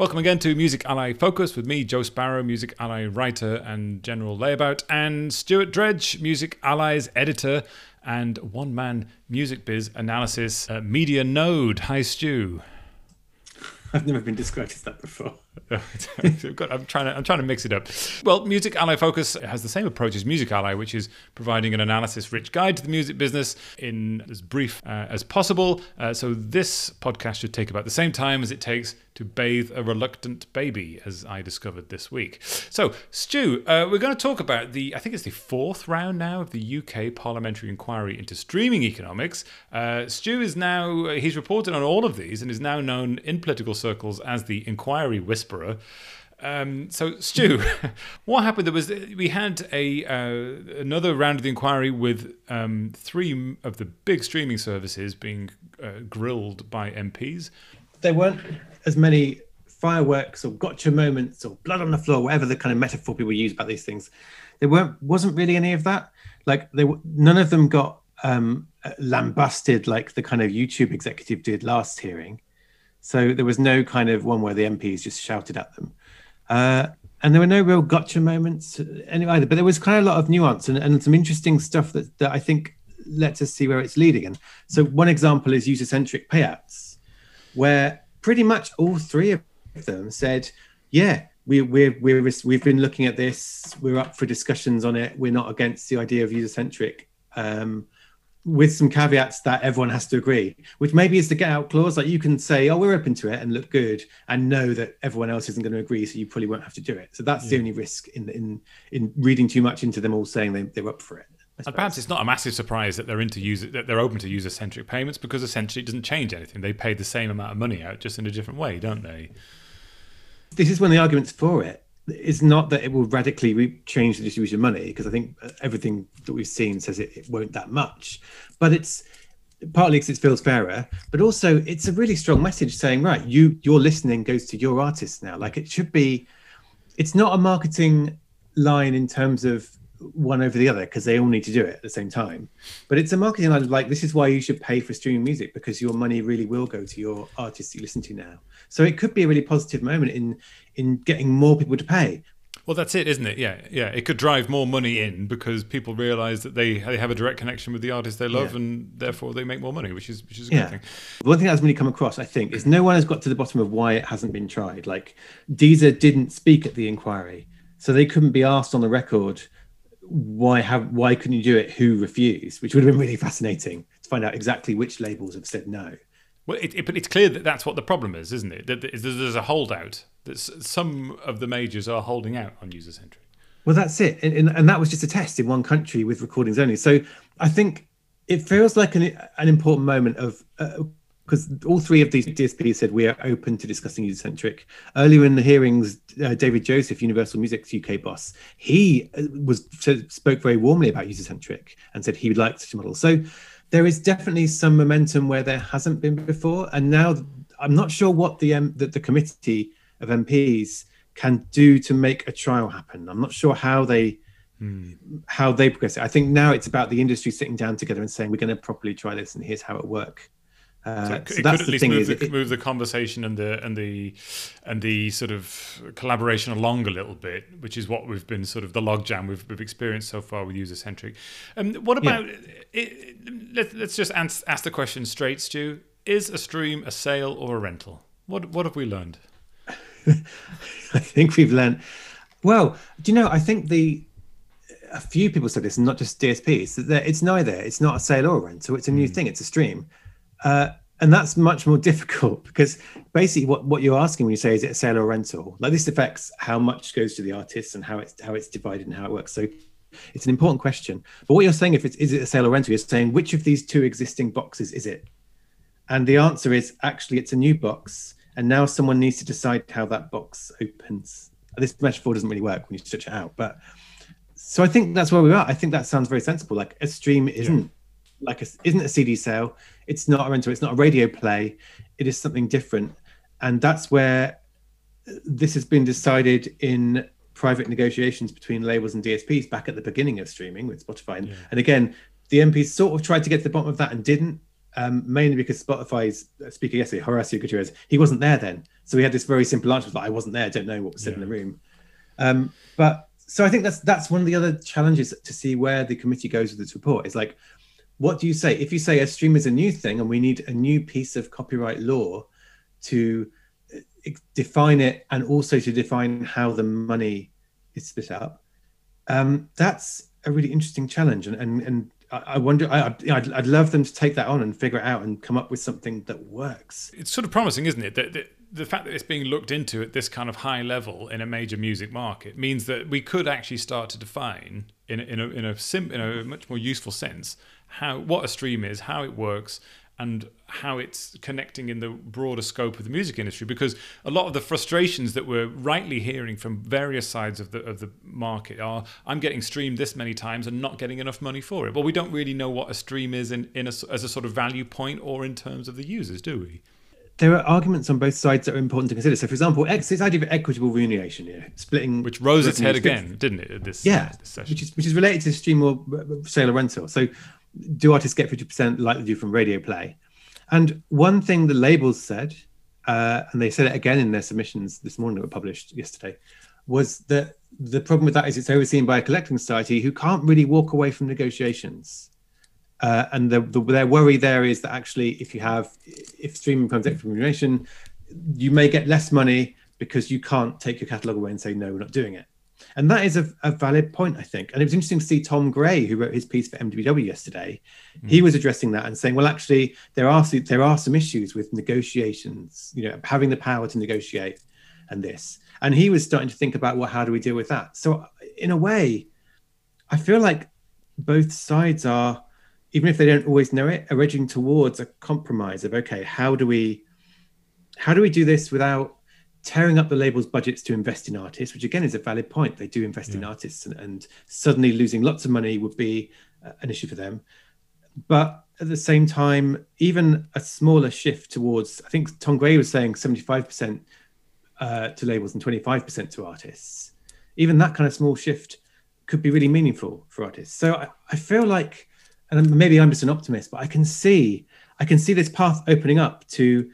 Welcome again to Music Ally Focus with me, Joe Sparrow, Music Ally writer and general layabout, and Stuart Dredge, Music Ally's editor and one man music biz analysis uh, media node. Hi, Stu. I've never been described as that before. I'm trying to I'm trying to mix it up. Well, Music Ally Focus has the same approach as Music Ally, which is providing an analysis-rich guide to the music business in as brief uh, as possible. Uh, so this podcast should take about the same time as it takes to bathe a reluctant baby, as I discovered this week. So, Stu, uh, we're going to talk about the I think it's the fourth round now of the UK parliamentary inquiry into streaming economics. Uh, Stu is now he's reported on all of these and is now known in political circles as the inquiry whisperer Whisperer. Um, so, Stu, what happened? There was we had a uh, another round of the inquiry with um, three of the big streaming services being uh, grilled by MPs. There weren't as many fireworks or gotcha moments or blood on the floor, whatever the kind of metaphor people use about these things. There weren't wasn't really any of that. Like they none of them got um, lambasted like the kind of YouTube executive did last hearing. So there was no kind of one where the MPs just shouted at them. Uh, and there were no real gotcha moments either, but there was kind of a lot of nuance and, and some interesting stuff that, that I think lets us see where it's leading. And so one example is user-centric payouts, where pretty much all three of them said, yeah, we, we're, we're, we've been looking at this, we're up for discussions on it, we're not against the idea of user-centric um, with some caveats that everyone has to agree, which maybe is the get out clause. Like you can say, oh, we're open to it and look good and know that everyone else isn't going to agree. So you probably won't have to do it. So that's yeah. the only risk in, in, in reading too much into them all saying they, they're up for it. And perhaps it's not a massive surprise that they're into user that they're open to user centric payments because essentially it doesn't change anything. They pay the same amount of money out just in a different way, don't they? This is one of the arguments for it it's not that it will radically re- change the distribution of money because I think uh, everything that we've seen says it, it won't that much, but it's partly because it feels fairer, but also it's a really strong message saying right, you your listening goes to your artists now. Like it should be, it's not a marketing line in terms of one over the other because they all need to do it at the same time. But it's a marketing line of like, this is why you should pay for streaming music because your money really will go to your artists you listen to now. So it could be a really positive moment in in getting more people to pay. Well, that's it, isn't it? Yeah, yeah. It could drive more money in because people realise that they they have a direct connection with the artist they love, yeah. and therefore they make more money, which is which is a yeah. good thing. One thing that's really come across, I think, is no one has got to the bottom of why it hasn't been tried. Like Deezer didn't speak at the inquiry, so they couldn't be asked on the record why have why couldn't you do it? Who refused? Which would have been really fascinating to find out exactly which labels have said no. Well, it, it, but it's clear that that's what the problem is, isn't it? That there's a holdout. That some of the majors are holding out on user centric. Well, that's it, and, and, that was just a test in one country with recordings only. So I think it feels like an, an important moment of uh, because all three of these DSPs said we are open to discussing user centric. Earlier in the hearings, uh, David Joseph, Universal Music's UK boss, he uh, was spoke very warmly about user centric and said he would like such a model. So there is definitely some momentum where there hasn't been before, and now I'm not sure what the um, the, the committee of MPs can do to make a trial happen. I'm not sure how they hmm. how they progress it. I think now it's about the industry sitting down together and saying we're going to properly try this, and here's how it work. Uh, so it, so it could at least move the, it, move the, conversation and the and the and the sort of collaboration along a little bit, which is what we've been sort of the logjam we've, we've experienced so far with user centric. Um, what about? Yeah. It, let, us just ask, ask the question straight, Stu. Is a stream a sale or a rental? What what have we learned? I think we've learned. Well, do you know? I think the a few people said this, not just DSPs. That it's neither. It's not a sale or a rental. It's a new mm. thing. It's a stream. Uh, and that's much more difficult because basically what, what you're asking when you say is it a sale or rental? Like this affects how much goes to the artist and how it's how it's divided and how it works. So it's an important question. But what you're saying if it's is it a sale or rental you're saying which of these two existing boxes is it? And the answer is actually it's a new box. And now someone needs to decide how that box opens. This metaphor doesn't really work when you stretch it out but so i think that's where we are. I think that sounds very sensible. Like a stream isn't yeah. Like a, isn't a cd sale it's not a rental, it's not a radio play, it is something different. And that's where this has been decided in private negotiations between labels and DSPs back at the beginning of streaming with Spotify. Yeah. And again, the MPs sort of tried to get to the bottom of that and didn't, um, mainly because Spotify's speaker yesterday, Horacio Gutierrez, he wasn't there then. So we had this very simple answer like I wasn't there, I don't know what was said yeah. in the room. Um, but so I think that's that's one of the other challenges to see where the committee goes with this report. Is like, what do you say if you say a stream is a new thing and we need a new piece of copyright law to uh, define it and also to define how the money is split up? Um, that's a really interesting challenge, and and, and I wonder. I, I'd, I'd love them to take that on and figure it out and come up with something that works. It's sort of promising, isn't it? That, that the fact that it's being looked into at this kind of high level in a major music market means that we could actually start to define in in a, in a, sim, in a much more useful sense how what a stream is, how it works, and how it's connecting in the broader scope of the music industry because a lot of the frustrations that we're rightly hearing from various sides of the of the market are I'm getting streamed this many times and not getting enough money for it. Well, we don't really know what a stream is in, in a, as a sort of value point or in terms of the users, do we? there are arguments on both sides that are important to consider. So, for example, this idea of equitable remuneration, yeah, splitting, which rose its head again, didn't it? This yeah, this which is which is related to stream or uh, sale or rental. So, do artists get fifty percent like they do from radio play? And one thing the labels said, uh, and they said it again in their submissions this morning that were published yesterday, was that the problem with that is it's overseen by a collecting society who can't really walk away from negotiations. Uh, and the, the, their worry there is that actually, if you have, if streaming comes becomes extra remuneration, you may get less money because you can't take your catalog away and say no, we're not doing it. And that is a, a valid point, I think. And it was interesting to see Tom Gray, who wrote his piece for MWW yesterday. Mm. He was addressing that and saying, well, actually, there are there are some issues with negotiations. You know, having the power to negotiate and this. And he was starting to think about, well, how do we deal with that? So, in a way, I feel like both sides are even if they don't always know it, are edging towards a compromise of okay, how do we how do we do this without tearing up the label's budgets to invest in artists, which again is a valid point. They do invest yeah. in artists, and, and, suddenly losing lots of money would be uh, an issue for them. But at the same time, even a smaller shift towards, I think Tom Gray was saying 75% uh, to labels and 25% to artists. Even that kind of small shift could be really meaningful for artists. So I, I feel like and maybe I'm just an optimist, but I can see I can see this path opening up to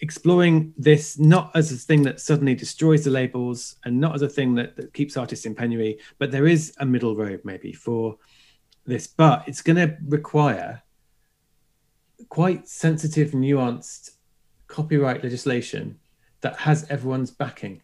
exploring this not as a thing that suddenly destroys the labels and not as a thing that, that keeps artists in penury, but there is a middle road maybe for this. But it's going to require quite sensitive, nuanced copyright legislation that has everyone's backing.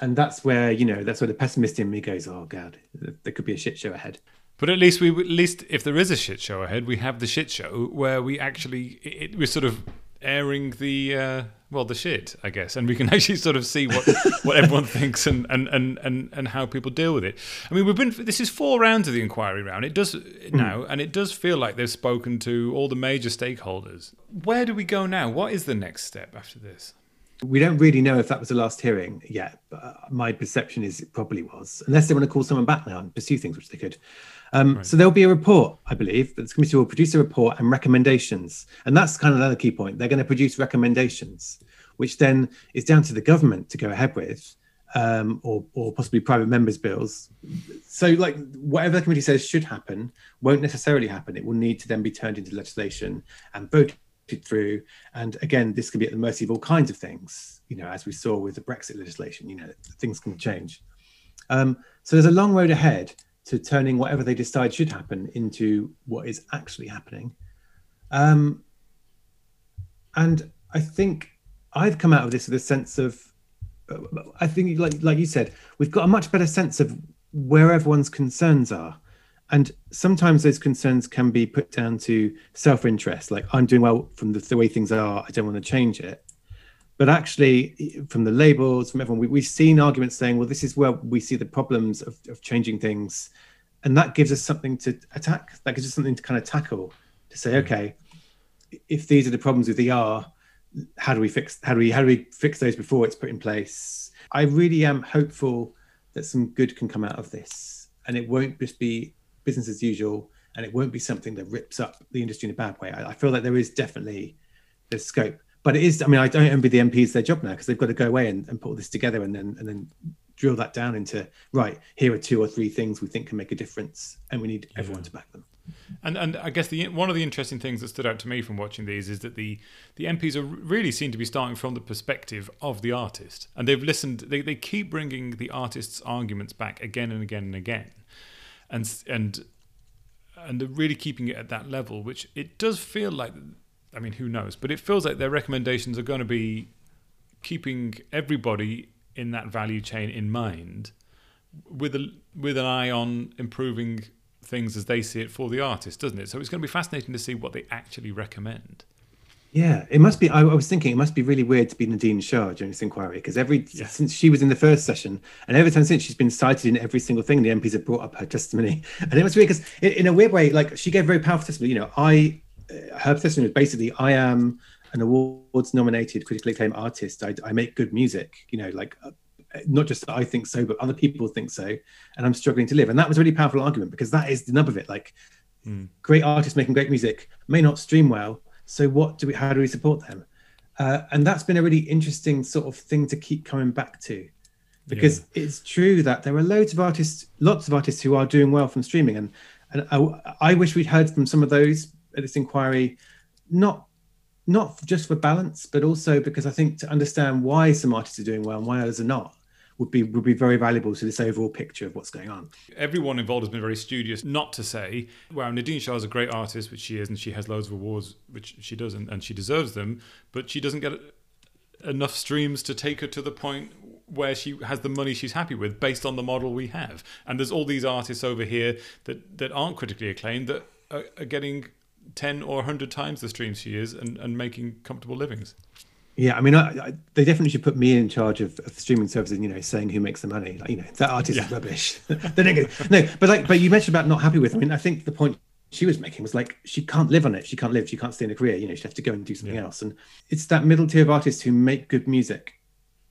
And that's where, you know, that's where the pessimist in me goes, oh, God, there could be a shit show ahead. But at least we, at least if there is a shit show ahead, we have the shit show where we actually it, we're sort of airing the uh, well the shit, I guess, and we can actually sort of see what what everyone thinks and, and and and and how people deal with it. I mean, we've been this is four rounds of the inquiry round. It does mm. now, and it does feel like they've spoken to all the major stakeholders. Where do we go now? What is the next step after this? We don't really know if that was the last hearing yet, but uh, my perception is it probably was, unless they want to call someone back now and pursue things, which they could. Um, right. So there'll be a report, I believe, that the committee will produce a report and recommendations. And that's kind of another key point. They're going to produce recommendations, which then is down to the government to go ahead with, um, or, or possibly private members' bills. So, like, whatever the committee says should happen won't necessarily happen. It will need to then be turned into legislation and voted through. And again, this can be at the mercy of all kinds of things, you know, as we saw with the Brexit legislation, you know, things can change. Um, so there's a long road ahead to turning whatever they decide should happen into what is actually happening. Um, and I think I've come out of this with a sense of, I think, like like you said, we've got a much better sense of where everyone's concerns are. And sometimes those concerns can be put down to self-interest, like I'm doing well from the, the way things are, I don't want to change it. But actually from the labels from everyone we, have seen arguments saying well this is where we see the problems of, of changing things. And that gives us something to attack that gives us something to kind of tackle to say okay if these are the problems with er how do we fix how do we how do we fix those before it's put in place? I really am hopeful that some good can come out of this and it won't just be business as usual and it won't be something that rips up the industry in a bad way i, I feel like there is definitely the scope but it is. I mean, I don't envy the MPs their job now because they've got to go away and, and put all this together and then and then drill that down into right. Here are two or three things we think can make a difference, and we need everyone to back them. And and I guess the one of the interesting things that stood out to me from watching these is that the the MPs are really seem to be starting from the perspective of the artist, and they've listened. They they keep bringing the artist's arguments back again and again and again, and and and really keeping it at that level, which it does feel like. I mean, who knows? But it feels like their recommendations are going to be keeping everybody in that value chain in mind, with a with an eye on improving things as they see it for the artist, doesn't it? So it's going to be fascinating to see what they actually recommend. Yeah, it must be. I, I was thinking it must be really weird to be Nadine Shah during this inquiry because every yeah. since she was in the first session and every time since she's been cited in every single thing the MPs have brought up her testimony, and it was weird because in a weird way, like she gave very powerful testimony. You know, I uh, her testimony was basically I am an awards nominated critically acclaimed artist. I, I make good music. You know, like uh, not just I think so, but other people think so, and I'm struggling to live. And that was a really powerful argument because that is the nub of it. Like, mm. great artists making great music may not stream well. So what do we? How do we support them? Uh, and that's been a really interesting sort of thing to keep coming back to, because yeah. it's true that there are loads of artists, lots of artists who are doing well from streaming, and and I, I wish we'd heard from some of those at this inquiry, not not just for balance, but also because I think to understand why some artists are doing well and why others are not would be would be very valuable to this overall picture of what's going on. Everyone involved has been very studious not to say, "Wow, Nadine Shah is a great artist, which she is, and she has loads of awards, which she does, and, and she deserves them, but she doesn't get enough streams to take her to the point where she has the money she's happy with based on the model we have. And there's all these artists over here that that aren't critically acclaimed that are, are getting 10 or 100 times the streams she is and, and making comfortable livings. Yeah, I mean, I, I, they definitely should put me in charge of, of, streaming services. You know, saying who makes the money. Like, you know, that artist yeah. is rubbish. no, but like, but you mentioned about not happy with. I mean, I think the point she was making was like she can't live on it. She can't live. She can't stay in a career. You know, she has to go and do something yeah. else. And it's that middle tier of artists who make good music.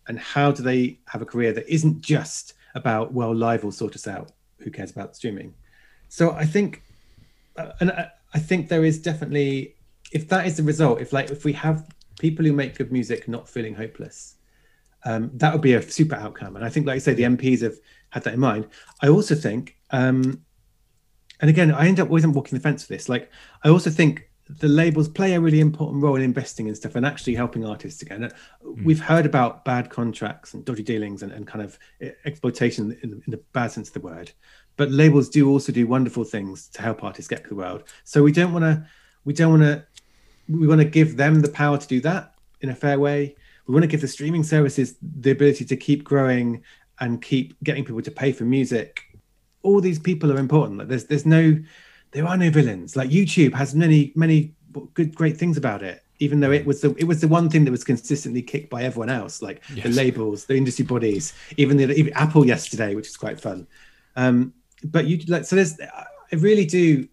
And how do they have a career that isn't just about well, live will sort us out. Who cares about streaming? So I think, uh, and I, I think there is definitely if that is the result. If like if we have people who make good music not feeling hopeless. Um, that would be a super outcome. And I think, like I say, the MPs have had that in mind. I also think, um, and again, I end up always walking the fence for this. Like, I also think the labels play a really important role in investing in stuff and actually helping artists again. Mm. We've heard about bad contracts and dodgy dealings and, and kind of exploitation in, in, the bad sense of the word. But labels do also do wonderful things to help artists get to the world. So we don't want to we don't want to we want to give them the power to do that in a fair way. We want to give the streaming services the ability to keep growing and keep getting people to pay for music. All these people are important. Like there's there's no there are no villains. Like YouTube has many many good great things about it. Even though it was the it was the one thing that was consistently kicked by everyone else, like yes. the labels, the industry bodies, even the even Apple yesterday, which is quite fun. Um, but you like so there's I really do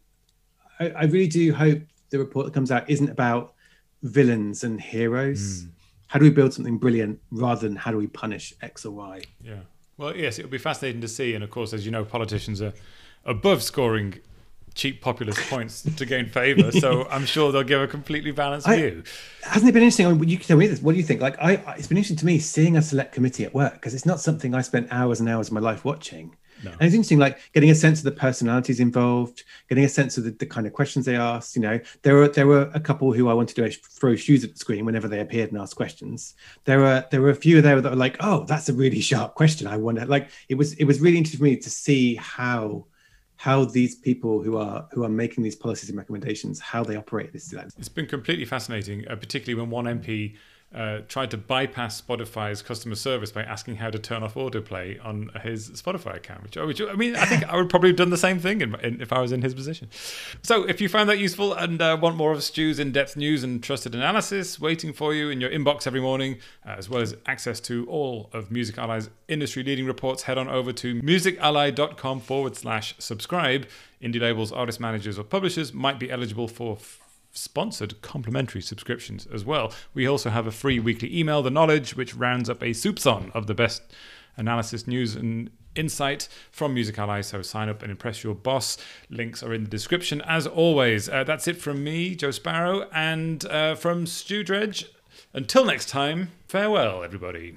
I, I really do hope the report that comes out isn't about villains and heroes. Mm. How do we build something brilliant rather than how do we punish X or Y? Yeah. Well, yes, it would be fascinating to see. And of course, as you know, politicians are above scoring cheap populist points to gain favour. So I'm sure they'll give a completely balanced I, view. Hasn't it been interesting? I mean, you can tell me this. What do you think? Like, I, it's been interesting to me seeing a select committee at work because it's not something I spent hours and hours of my life watching. No. And it's interesting, like getting a sense of the personalities involved, getting a sense of the, the, kind of questions they asked. You know, there were there were a couple who I wanted to throw shoes at the screen whenever they appeared and asked questions. There were there were a few there that were like, oh, that's a really sharp question. I wonder, like it was it was really interesting for me to see how how these people who are who are making these policies and recommendations how they operate this. It's been completely fascinating, uh, particularly when one MP uh, tried to bypass Spotify's customer service by asking how to turn off autoplay on his Spotify account. Which, which I mean, I think I would probably have done the same thing in, in, if I was in his position. So, if you found that useful and uh, want more of Stu's in-depth news and trusted analysis waiting for you in your inbox every morning, uh, as well as access to all of Music Ally's industry-leading reports, head on over to musically.com forward slash subscribe. Indie labels, artist managers, or publishers might be eligible for sponsored complimentary subscriptions as well. We also have a free weekly email, The Knowledge, which rounds up a soupçon of the best analysis, news, and insight from Music Ally. So sign up and impress your boss. Links are in the description as always. Uh, that's it from me, Joe Sparrow, and uh, from Stu Dredge. Until next time, farewell, everybody.